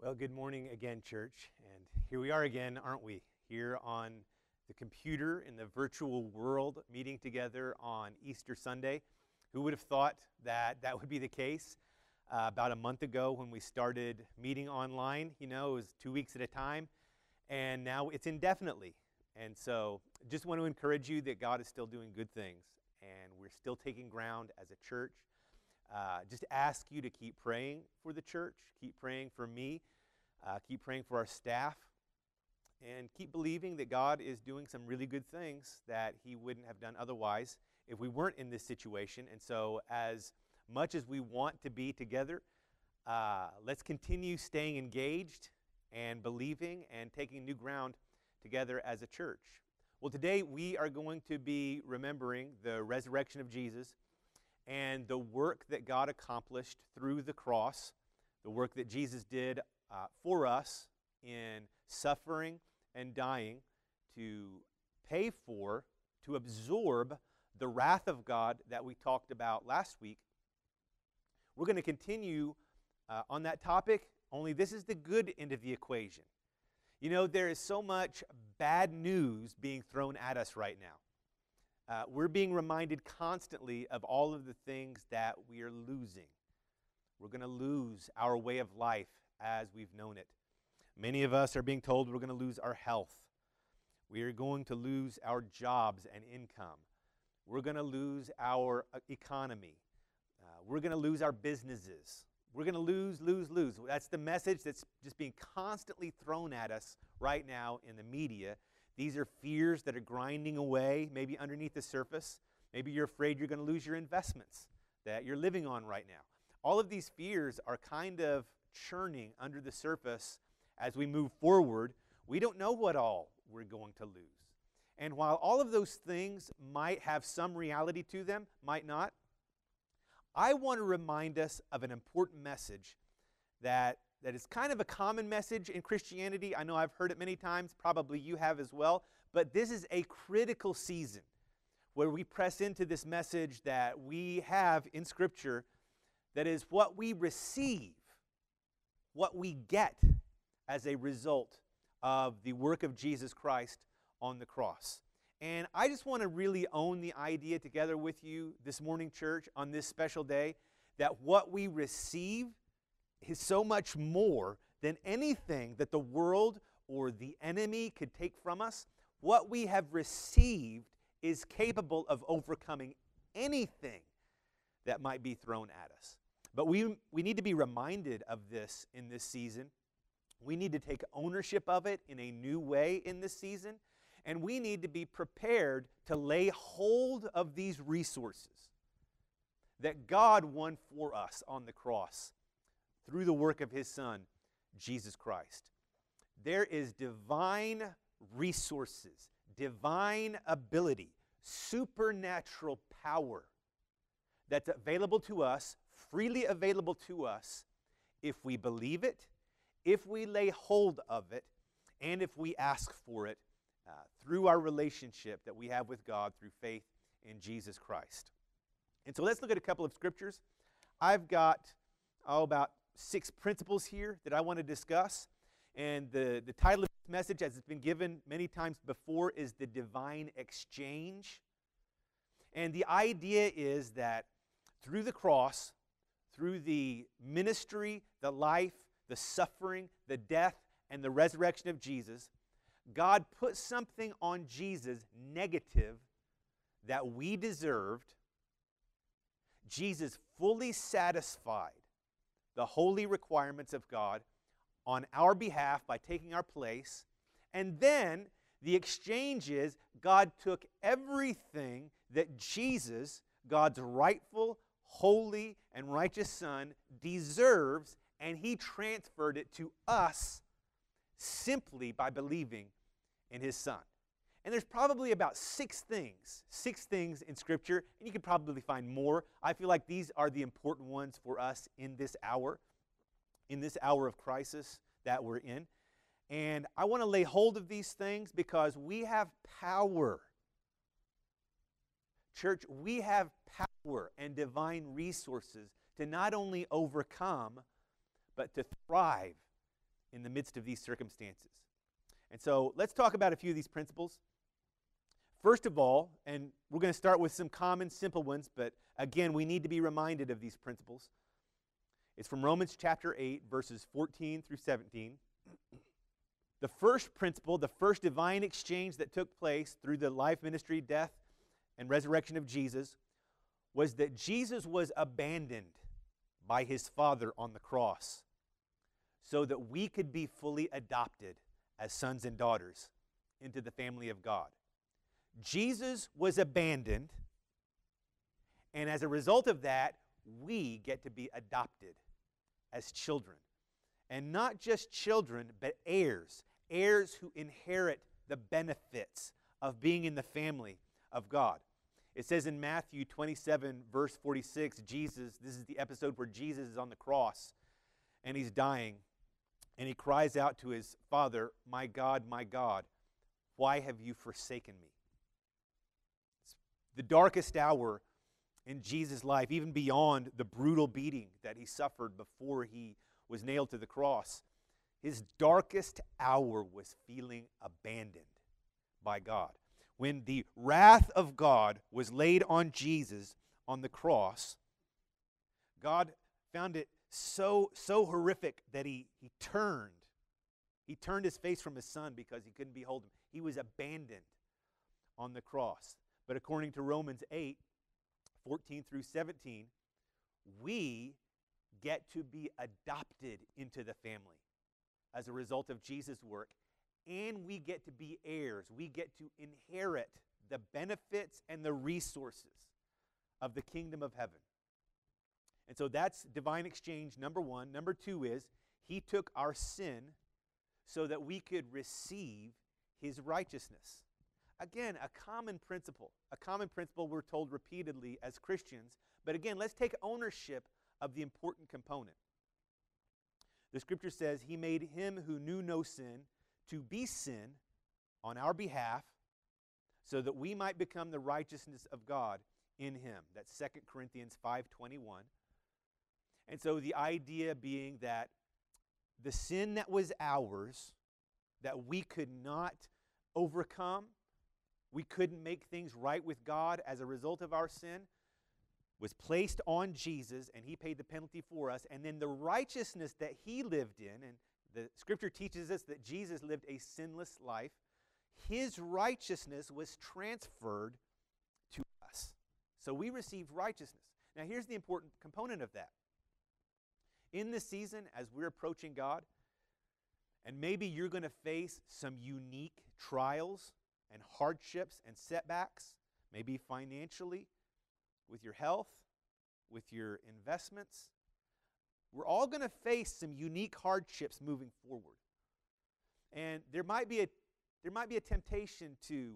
Well, good morning again, church. And here we are again, aren't we? Here on the computer in the virtual world, meeting together on Easter Sunday. Who would have thought that that would be the case? Uh, about a month ago, when we started meeting online, you know, it was two weeks at a time, and now it's indefinitely. And so, just want to encourage you that God is still doing good things, and we're still taking ground as a church. Uh, just ask you to keep praying for the church, keep praying for me, uh, keep praying for our staff, and keep believing that God is doing some really good things that He wouldn't have done otherwise if we weren't in this situation. And so, as much as we want to be together, uh, let's continue staying engaged and believing and taking new ground together as a church. Well, today we are going to be remembering the resurrection of Jesus and the work that God accomplished through the cross, the work that Jesus did uh, for us in suffering and dying to pay for, to absorb the wrath of God that we talked about last week. We're going to continue uh, on that topic, only this is the good end of the equation. You know, there is so much bad news being thrown at us right now. Uh, we're being reminded constantly of all of the things that we are losing. We're going to lose our way of life as we've known it. Many of us are being told we're going to lose our health. We are going to lose our jobs and income. We're going to lose our uh, economy. Uh, we're going to lose our businesses. We're going to lose, lose, lose. That's the message that's just being constantly thrown at us right now in the media these are fears that are grinding away, maybe underneath the surface. Maybe you're afraid you're going to lose your investments that you're living on right now. All of these fears are kind of churning under the surface as we move forward. We don't know what all we're going to lose. And while all of those things might have some reality to them, might not, I want to remind us of an important message that that is kind of a common message in Christianity. I know I've heard it many times, probably you have as well, but this is a critical season where we press into this message that we have in Scripture that is what we receive, what we get as a result of the work of Jesus Christ on the cross. And I just want to really own the idea together with you this morning, church, on this special day, that what we receive is so much more than anything that the world or the enemy could take from us. What we have received is capable of overcoming anything that might be thrown at us. But we, we need to be reminded of this in this season. We need to take ownership of it in a new way in this season. And we need to be prepared to lay hold of these resources that God won for us on the cross through the work of his Son, Jesus Christ. There is divine resources, divine ability, supernatural power that's available to us, freely available to us, if we believe it, if we lay hold of it, and if we ask for it uh, through our relationship that we have with God through faith in Jesus Christ. And so let's look at a couple of scriptures. I've got, oh, about six principles here that I want to discuss. And the, the title of this message, as it's been given many times before, is The Divine Exchange. And the idea is that through the cross, through the ministry, the life, the suffering, the death, and the resurrection of Jesus, God put something on Jesus negative that we deserved. Jesus fully satisfied the holy requirements of God on our behalf by taking our place. And then the exchange is God took everything that Jesus, God's rightful, holy, and righteous Son, deserves, and he transferred it to us simply by believing in his Son. And there's probably about six things, six things in Scripture, and you could probably find more. I feel like these are the important ones for us in this hour, in this hour of crisis that we're in. And I want to lay hold of these things because we have power. Church, we have power and divine resources to not only overcome, but to thrive in the midst of these circumstances. And so let's talk about a few of these principles. First of all, and we're going to start with some common, simple ones, but again, we need to be reminded of these principles. It's from Romans chapter 8, verses 14 through 17. The first principle, the first divine exchange that took place through the life, ministry, death, and resurrection of Jesus was that Jesus was abandoned by his Father on the cross so that we could be fully adopted as sons and daughters into the family of God. Jesus was abandoned, and as a result of that, we get to be adopted as children. And not just children, but heirs, heirs who inherit the benefits of being in the family of God. It says in Matthew 27, verse 46, Jesus, this is the episode where Jesus is on the cross and he's dying. And he cries out to his father, My God, my God, why have you forsaken me? It's the darkest hour in Jesus' life, even beyond the brutal beating that he suffered before he was nailed to the cross. His darkest hour was feeling abandoned by God. When the wrath of God was laid on Jesus on the cross, God found it so so horrific that he he turned. He turned his face from his son because he couldn't behold him. He was abandoned on the cross. But according to romans 8 14 through 17 we get to be adopted into the family as a result of jesus work and we get to be heirs. We get to inherit the benefits and the resources of the kingdom of heaven and so that's divine exchange, number one. Number two is he took our sin so that we could receive his righteousness. Again, a common principle, a common principle we're told repeatedly as Christians. But again, let's take ownership of the important component. The scripture says, He made him who knew no sin to be sin on our behalf so that we might become the righteousness of God in him. That's 2 Corinthians 5:21. And so the idea being that the sin that was ours, that we could not overcome, we couldn't make things right with God as a result of our sin, was placed on Jesus and he paid the penalty for us. And then the righteousness that he lived in, and the scripture teaches us that Jesus lived a sinless life, his righteousness was transferred to us. So we received righteousness. Now, here's the important component of that in this season, as we're approaching God, and maybe you're going to face some unique trials and hardships and setbacks, maybe financially, with your health, with your investments. We're all going to face some unique hardships moving forward. And there might be a there might be a temptation to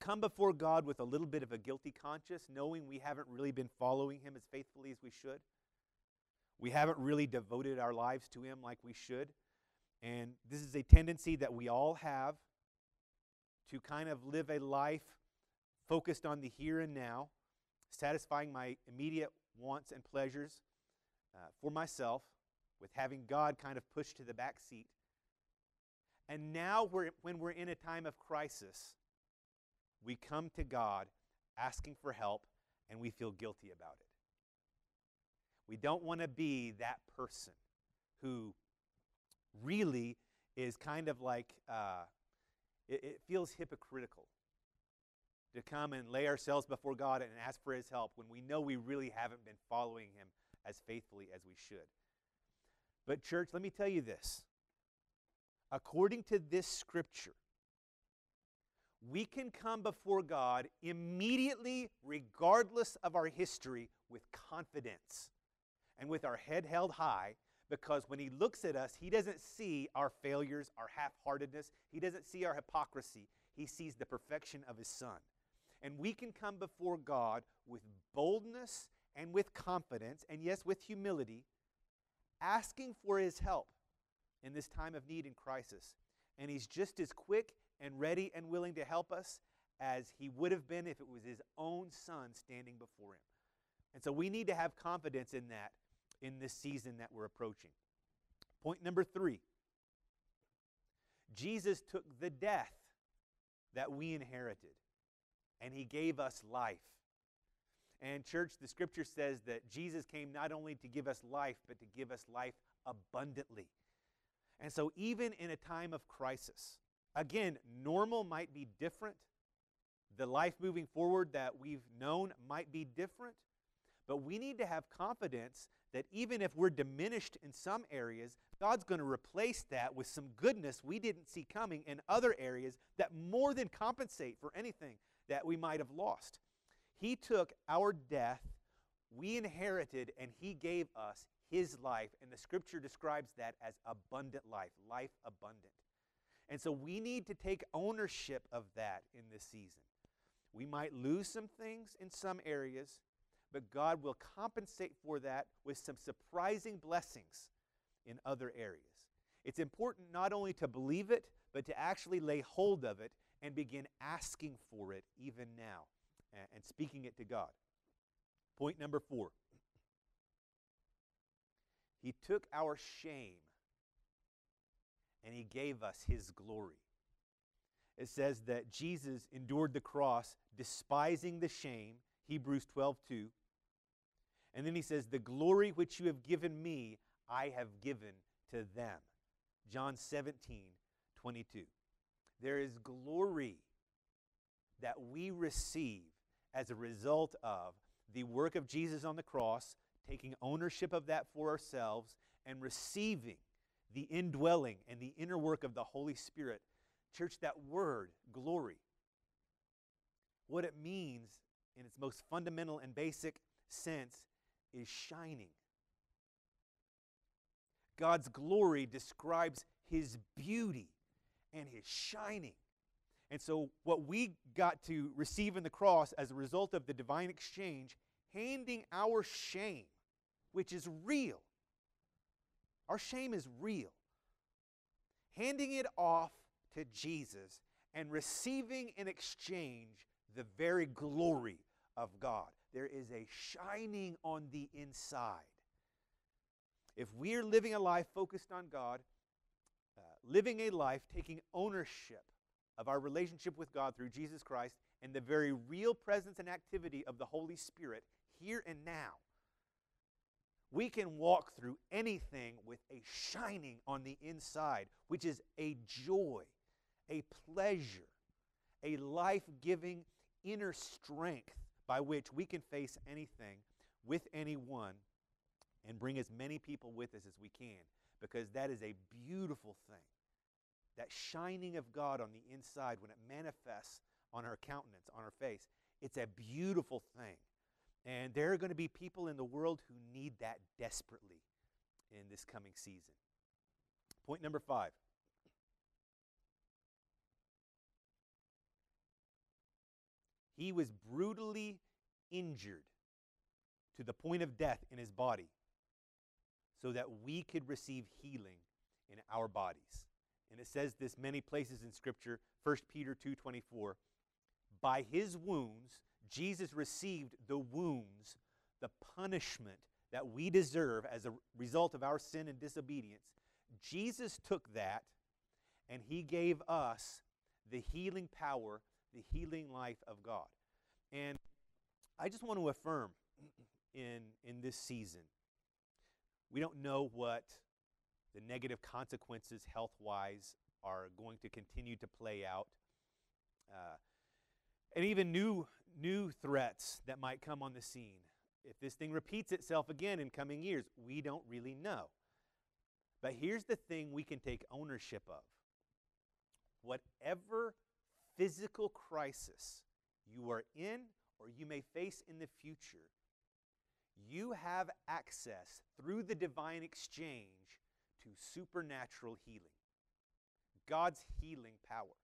come before God with a little bit of a guilty conscience, knowing we haven't really been following him as faithfully as we should. We haven't really devoted our lives to Him like we should. And this is a tendency that we all have to kind of live a life focused on the here and now, satisfying my immediate wants and pleasures uh, for myself, with having God kind of pushed to the back seat. And now, we're, when we're in a time of crisis, we come to God asking for help and we feel guilty about it. We don't want to be that person who really is kind of like, uh, it, it feels hypocritical to come and lay ourselves before God and ask for His help when we know we really haven't been following Him as faithfully as we should. But, church, let me tell you this. According to this scripture, we can come before God immediately, regardless of our history, with confidence and with our head held high because when he looks at us, he doesn't see our failures, our half heartedness, he doesn't see our hypocrisy. He sees the perfection of his Son. And we can come before God with boldness and with confidence, and yes, with humility, asking for his help in this time of need and crisis. And he's just as quick and ready and willing to help us as he would have been if it was his own son standing before him. And so we need to have confidence in that in this season that we're approaching. Point number three Jesus took the death that we inherited and he gave us life. And, church, the scripture says that Jesus came not only to give us life, but to give us life abundantly. And so, even in a time of crisis, again, normal might be different. The life moving forward that we've known might be different. But we need to have confidence that even if we're diminished in some areas, God's going to replace that with some goodness we didn't see coming in other areas that more than compensate for anything that we might have lost. He took our death, we inherited, and He gave us His life. And the scripture describes that as abundant life, life abundant. And so we need to take ownership of that in this season. We might lose some things in some areas, but God will compensate for that with some surprising blessings in other areas. It's important not only to believe it, but to actually lay hold of it and begin asking for it even now and speaking it to God. Point number four He took our shame and He gave us His glory. It says that Jesus endured the cross, despising the shame, Hebrews 12 2. And then he says, The glory which you have given me, I have given to them. John 17 22. There is glory that we receive as a result of the work of Jesus on the cross, taking ownership of that for ourselves, and receiving the indwelling and the inner work of the Holy Spirit. Church, that word, glory, what it means in its most fundamental and basic sense is shining. God's glory describes his beauty and his shining. And so, what we got to receive in the cross as a result of the divine exchange, handing our shame, which is real, our shame is real, handing it off to Jesus and receiving in exchange the very glory of God. There is a shining on the inside. If we're living a life focused on God, uh, living a life taking ownership of our relationship with God through Jesus Christ and the very real presence and activity of the Holy Spirit here and now, we can walk through anything with a shining on the inside, which is a joy, a pleasure, a life giving inner strength by which we can face anything with anyone and bring as many people with us as we can because that is a beautiful thing. That shining of God on the inside when it manifests on our countenance, on our face, it's a beautiful thing. And there are going to be people in the world who need that desperately in this coming season. Point number five. He was brutally injured to the point of death in his body so that we could receive healing in our bodies. And it says this many places in scripture, 1 Peter 2:24, by his wounds Jesus received the wounds, the punishment that we deserve as a result of our sin and disobedience. Jesus took that and he gave us the healing power, the healing life of God. And I just want to affirm in in this season we don't know what the negative consequences health wise are going to continue to play out. Uh, and even new, new threats that might come on the scene. If this thing repeats itself again in coming years, we don't really know. But here's the thing we can take ownership of whatever physical crisis you are in or you may face in the future, you have access through the divine exchange to supernatural healing. God's healing power.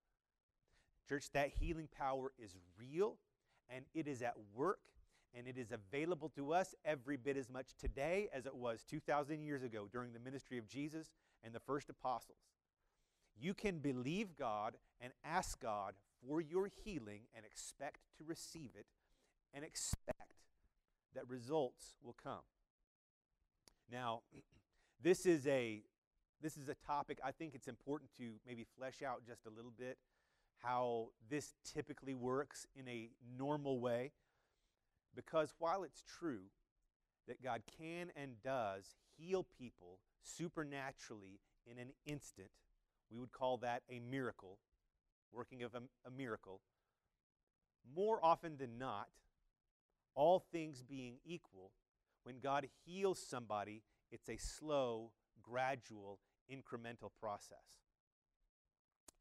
Church, that healing power is real and it is at work and it is available to us every bit as much today as it was 2,000 years ago during the ministry of Jesus and the first apostles. You can believe God and ask God for your healing and expect to receive it and expect that results will come. Now, this is a this is a topic I think it's important to maybe flesh out just a little bit how this typically works in a normal way. Because while it's true that God can and does heal people supernaturally in an instant, we would call that a miracle, working of a, a miracle. More often than not, all things being equal, when God heals somebody, it's a slow, gradual, incremental process.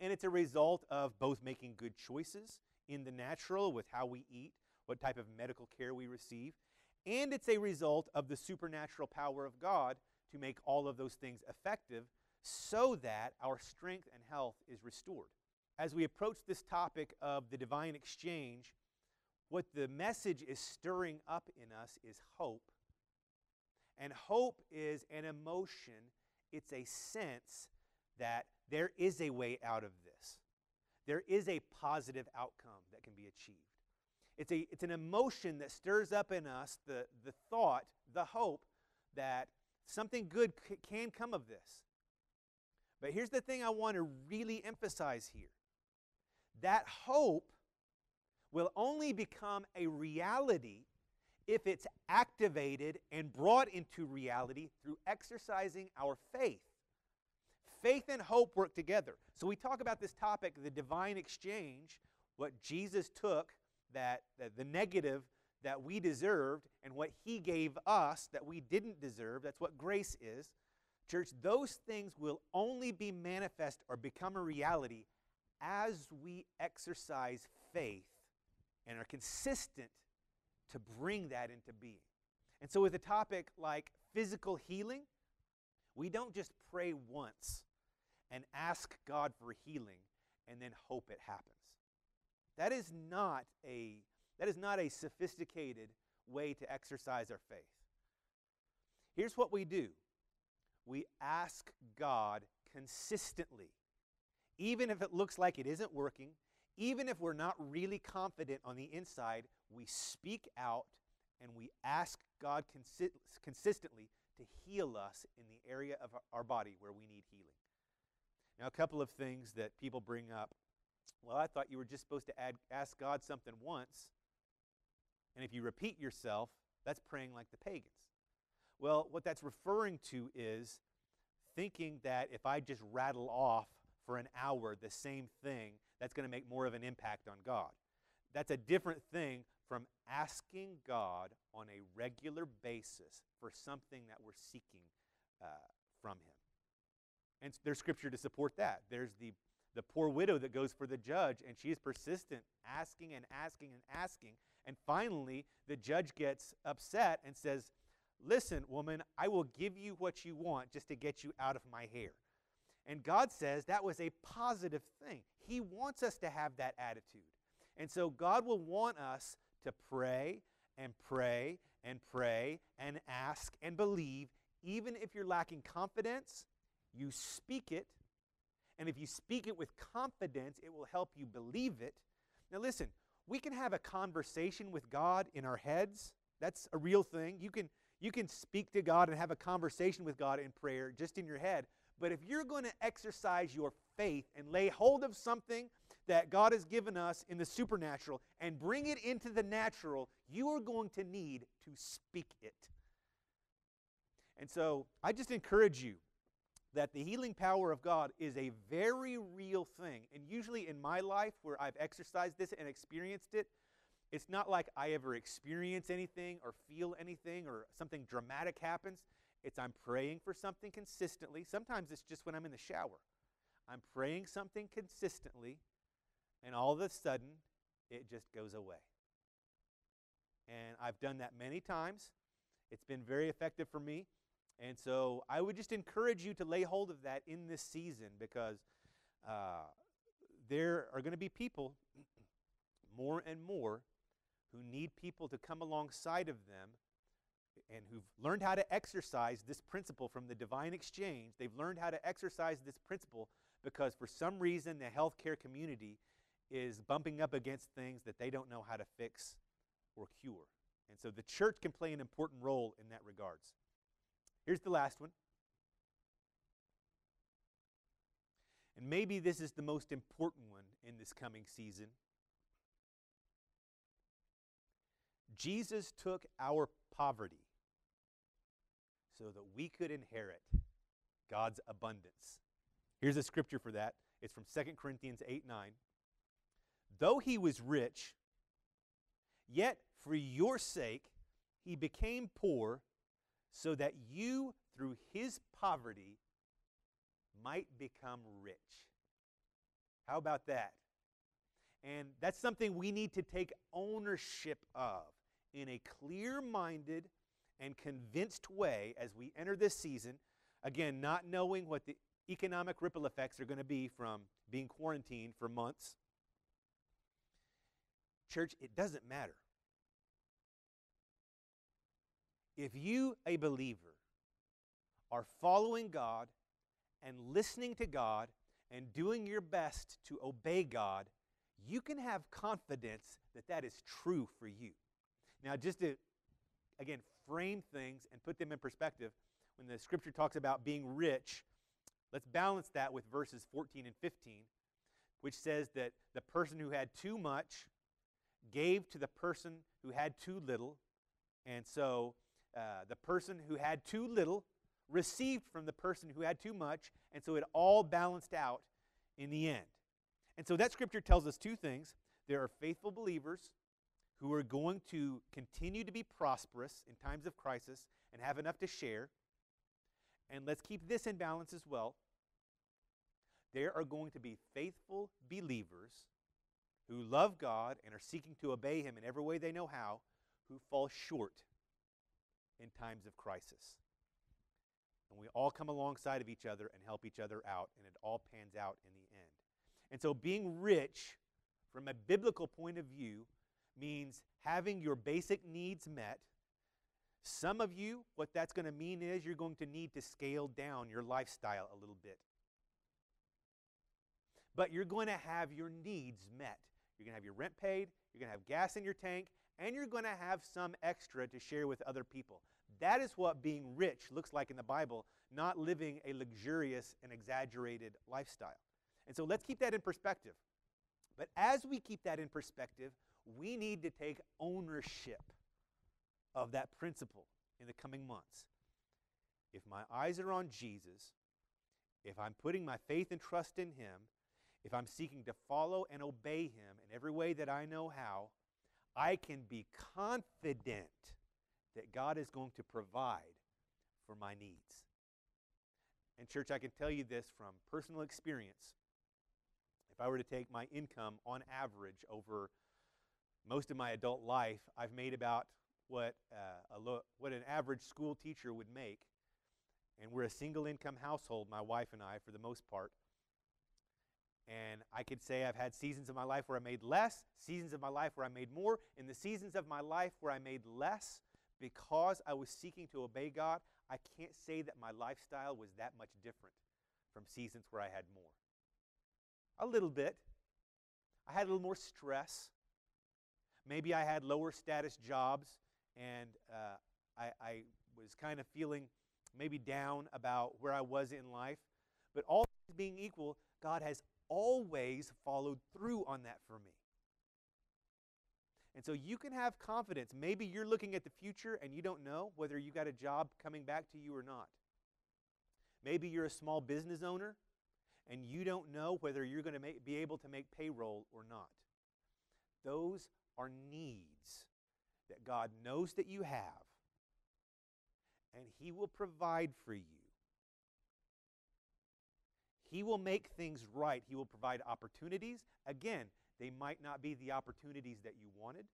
And it's a result of both making good choices in the natural with how we eat, what type of medical care we receive, and it's a result of the supernatural power of God to make all of those things effective so that our strength and health is restored. As we approach this topic of the divine exchange, what the message is stirring up in us is hope. And hope is an emotion, it's a sense that there is a way out of this. There is a positive outcome that can be achieved. It's, a, it's an emotion that stirs up in us the, the thought, the hope that something good c- can come of this. But here's the thing I want to really emphasize here that hope will only become a reality if it's activated and brought into reality through exercising our faith. Faith and hope work together. So we talk about this topic, the divine exchange, what Jesus took, that, that the negative that we deserved, and what he gave us that we didn't deserve. That's what grace is. Church, those things will only be manifest or become a reality as we exercise faith and are consistent to bring that into being. And so, with a topic like physical healing, we don't just pray once and ask God for healing and then hope it happens. That is not a that is not a sophisticated way to exercise our faith. Here's what we do. We ask God consistently. Even if it looks like it isn't working, even if we're not really confident on the inside, we speak out and we ask God consi- consistently to heal us in the area of our body where we need healing. Now, a couple of things that people bring up. Well, I thought you were just supposed to add, ask God something once, and if you repeat yourself, that's praying like the pagans. Well, what that's referring to is thinking that if I just rattle off for an hour the same thing, that's going to make more of an impact on God. That's a different thing from asking God on a regular basis for something that we're seeking uh, from Him. And there's scripture to support that. There's the, the poor widow that goes for the judge, and she is persistent, asking and asking and asking. And finally, the judge gets upset and says, Listen, woman, I will give you what you want just to get you out of my hair. And God says that was a positive thing. He wants us to have that attitude. And so God will want us to pray and pray and pray and ask and believe, even if you're lacking confidence you speak it, and if you speak it with confidence, it will help you believe it. Now, listen, we can have a conversation with God in our heads. That's a real thing. You can, you can speak to God and have a conversation with God in prayer just in your head. But if you're going to exercise your faith and lay hold of something that God has given us in the supernatural and bring it into the natural, you are going to need to speak it. And so I just encourage you that the healing power of God is a very real thing. And usually in my life, where I've exercised this and experienced it, it's not like I ever experience anything or feel anything or something dramatic happens. It's I'm praying for something consistently. Sometimes it's just when I'm in the shower. I'm praying something consistently, and all of a sudden, it just goes away. And I've done that many times. It's been very effective for me. And so I would just encourage you to lay hold of that in this season because uh, there are going to be people more and more who need people to come alongside of them and who've learned how to exercise this principle from the divine exchange. They've learned how to exercise this principle because for some reason the healthcare community is bumping up against things that they don't know how to fix or cure. And so the church can play an important role in that regards. Here's the last one. And maybe this is the most important one in this coming season. Jesus took our poverty so that we could inherit God's abundance. Here's a scripture for that. It's from 2 Corinthians 8 9. Though he was rich, yet for your sake he became poor, so that you, through his poverty, might become rich. How about that? And that's something we need to take ownership of in a clear minded and convinced way as we enter this season. Again, not knowing what the economic ripple effects are going to be from being quarantined for months. Church, it doesn't matter. If you, a believer, are following God and listening to God and doing your best to obey God, you can have confidence that that is true for you. Now, just to, again, frame things and put them in perspective, when the scripture talks about being rich, let's balance that with verses 14 and 15, which says that the person who had too much gave to the person who had too little. And so uh, the person who had too little received from the person who had too much, and so it all balanced out in the end. And so that scripture tells us two things. There are faithful believers who are going to continue to be prosperous in times of crisis and have enough to share. And let's keep this in balance as well. There are going to be faithful believers who love God and are seeking to obey Him in every way they know how, who fall short in times of crisis. And we all come alongside of each other and help each other out, and it all pans out in the end. And so, being rich from a biblical point of view means having your basic needs met. Some of you, what that's going to mean is you're going to need to scale down your lifestyle a little bit. But you're going to have your needs met. You're going to have your rent paid, you're going to have gas in your tank, and you're going to have some extra to share with other people. That is what being rich looks like in the Bible, not living a luxurious and exaggerated lifestyle. And so let's keep that in perspective. But as we keep that in perspective, we need to take ownership of that principle in the coming months. If my eyes are on Jesus, if I'm putting my faith and trust in Him, if I'm seeking to follow and obey Him in every way that I know how, I can be confident that God is going to provide for my needs. And, church, I can tell you this from personal experience. If I were to take my income on average over most of my adult life, I've made about what, uh, lo- what an average school teacher would make. And we're a single income household, my wife and I, for the most part. And I could say I've had seasons of my life where I made less, seasons of my life where I made more. In the seasons of my life where I made less, because I was seeking to obey God, I can't say that my lifestyle was that much different from seasons where I had more. A little bit. I had a little more stress. Maybe I had lower status jobs and uh, I, I was kind of feeling maybe down about where I was in life. But all being equal, God has always followed through on that for me. And so you can have confidence. Maybe you're looking at the future and you don't know whether you got a job coming back to you or not. Maybe you're a small business owner and you don't know whether you're going to be able to make payroll or not. Those are needs that God knows that you have, and He will provide for you. He will make things right. He will provide opportunities. Again, they might not be the opportunities that you wanted.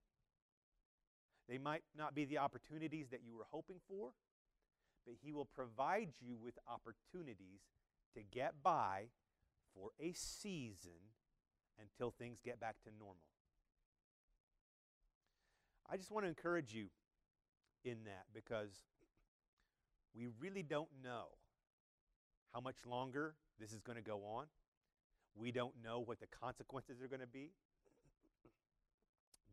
They might not be the opportunities that you were hoping for, but He will provide you with opportunities to get by for a season until things get back to normal. I just want to encourage you in that because we really don't know how much longer this is going to go on. We don't know what the consequences are going to be.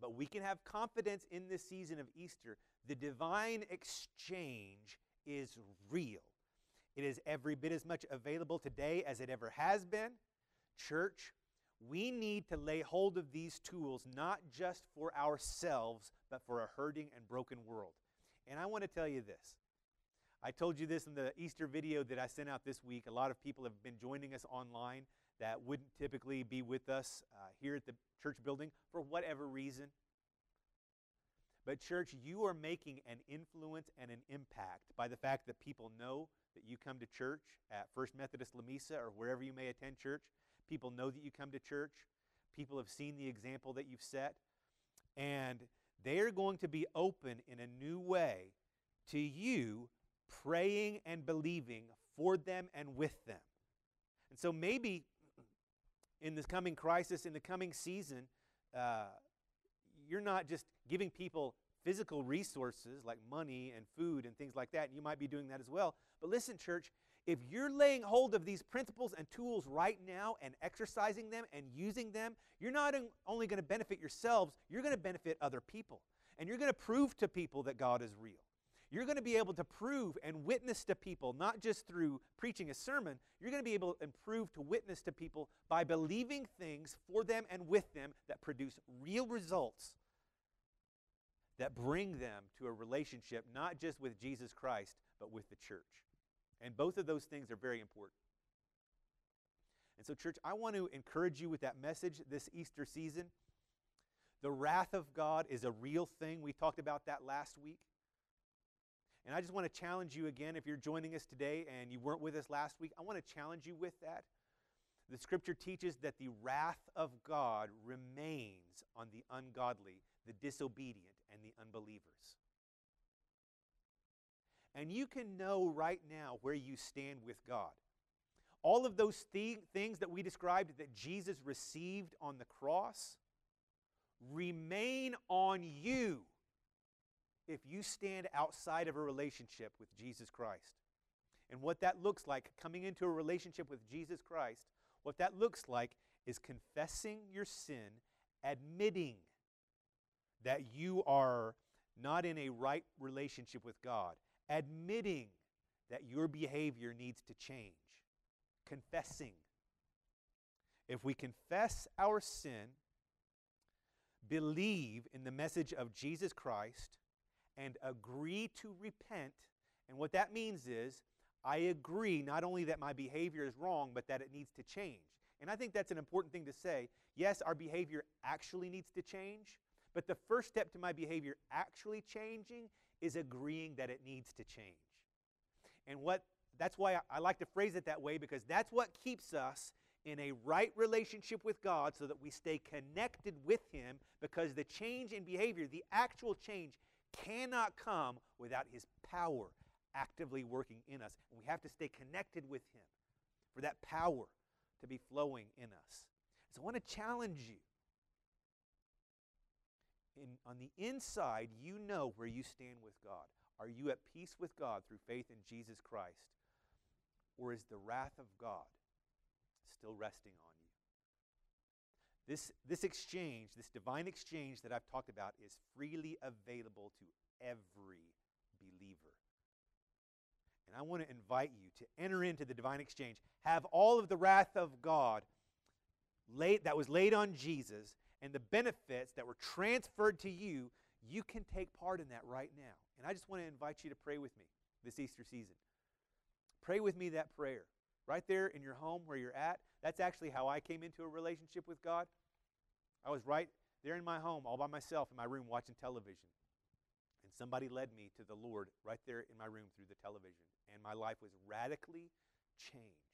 But we can have confidence in this season of Easter. The divine exchange is real. It is every bit as much available today as it ever has been. Church, we need to lay hold of these tools not just for ourselves, but for a hurting and broken world. And I want to tell you this. I told you this in the Easter video that I sent out this week. A lot of people have been joining us online that wouldn't typically be with us uh, here at the church building for whatever reason. But, church, you are making an influence and an impact by the fact that people know that you come to church at First Methodist Lamesa or wherever you may attend church. People know that you come to church. People have seen the example that you've set. And they are going to be open in a new way to you praying and believing for them and with them. And so maybe in this coming crisis, in the coming season, uh, you're not just giving people physical resources like money and food and things like that, and you might be doing that as well. But listen, church, if you're laying hold of these principles and tools right now and exercising them and using them, you're not only going to benefit yourselves, you're going to benefit other people. And you're going to prove to people that God is real. You're going to be able to prove and witness to people, not just through preaching a sermon, you're going to be able to prove to witness to people by believing things for them and with them that produce real results that bring them to a relationship not just with Jesus Christ, but with the church. And both of those things are very important. And so, church, I want to encourage you with that message this Easter season. The wrath of God is a real thing. We talked about that last week. And I just want to challenge you again if you're joining us today and you weren't with us last week, I want to challenge you with that. The scripture teaches that the wrath of God remains on the ungodly, the disobedient, and the unbelievers. And you can know right now where you stand with God. All of those th- things that we described that Jesus received on the cross remain on you if you stand outside of a relationship with Jesus Christ. And what that looks like, coming into a relationship with Jesus Christ, what that looks like is confessing your sin, admitting that you are not in a right relationship with God, admitting that your behavior needs to change, confessing. If we confess our sin, believe in the message of Jesus Christ, and agree to repent, and what that means is, I agree not only that my behavior is wrong, but that it needs to change. And I think that's an important thing to say. Yes, our behavior actually needs to change, but the first step to my behavior actually changing is agreeing that it needs to change. And what that's why I, I like to phrase it that way because that's what keeps us in a right relationship with God so that we stay connected with Him because the change in behavior, the actual change, cannot come without His power actively working in us. And we have to stay connected with Him for that power to be flowing in us. So I want to challenge you in, on the inside, you know where you stand with God. Are you at peace with God through faith in Jesus Christ? Or is the wrath of God still resting on you? This, this exchange, this divine exchange that I've talked about, is freely available to every believer. And I want to invite you to enter into the divine exchange, have all of the wrath of God laid, that was laid on Jesus and the benefits that were transferred to you, you can take part in that right now. And I just want to invite you to pray with me this Easter season. Pray with me that prayer. Right there in your home where you're at. That's actually how I came into a relationship with God. I was right there in my home, all by myself in my room watching television. And somebody led me to the Lord right there in my room through the television. And my life was radically changed.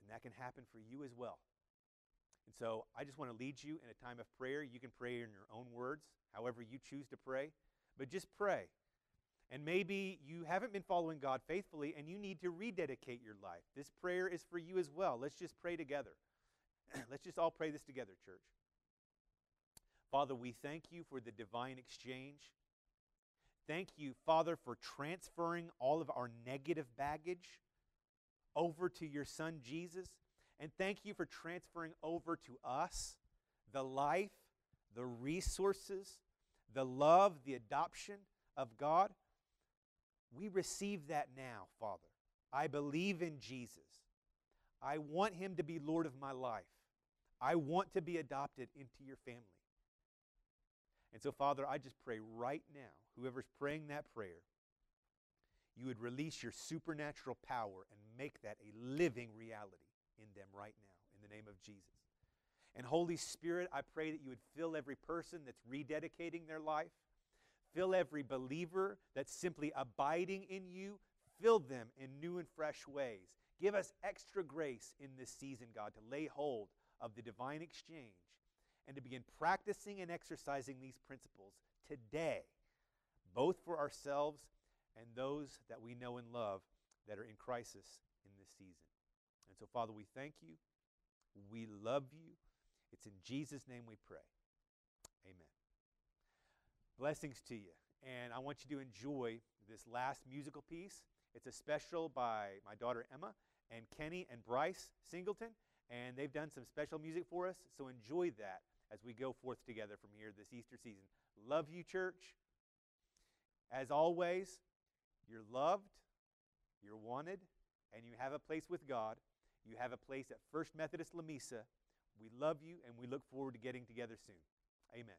And that can happen for you as well. And so I just want to lead you in a time of prayer. You can pray in your own words, however you choose to pray, but just pray. And maybe you haven't been following God faithfully and you need to rededicate your life. This prayer is for you as well. Let's just pray together. Let's just all pray this together, church. Father, we thank you for the divine exchange. Thank you, Father, for transferring all of our negative baggage over to your Son, Jesus. And thank you for transferring over to us the life, the resources, the love, the adoption of God. We receive that now, Father. I believe in Jesus. I want him to be Lord of my life. I want to be adopted into your family. And so, Father, I just pray right now, whoever's praying that prayer, you would release your supernatural power and make that a living reality in them right now, in the name of Jesus. And Holy Spirit, I pray that you would fill every person that's rededicating their life, fill every believer that's simply abiding in you, fill them in new and fresh ways. Give us extra grace in this season, God, to lay hold of the divine exchange and to begin practicing and exercising these principles today, both for ourselves and those that we know and love that are in crisis in this season. So, Father, we thank you. We love you. It's in Jesus' name we pray. Amen. Blessings to you. And I want you to enjoy this last musical piece. It's a special by my daughter Emma and Kenny and Bryce Singleton. And they've done some special music for us. So enjoy that as we go forth together from here this Easter season. Love you, church. As always, you're loved, you're wanted, and you have a place with God. You have a place at First Methodist Lamesa. We love you, and we look forward to getting together soon. Amen.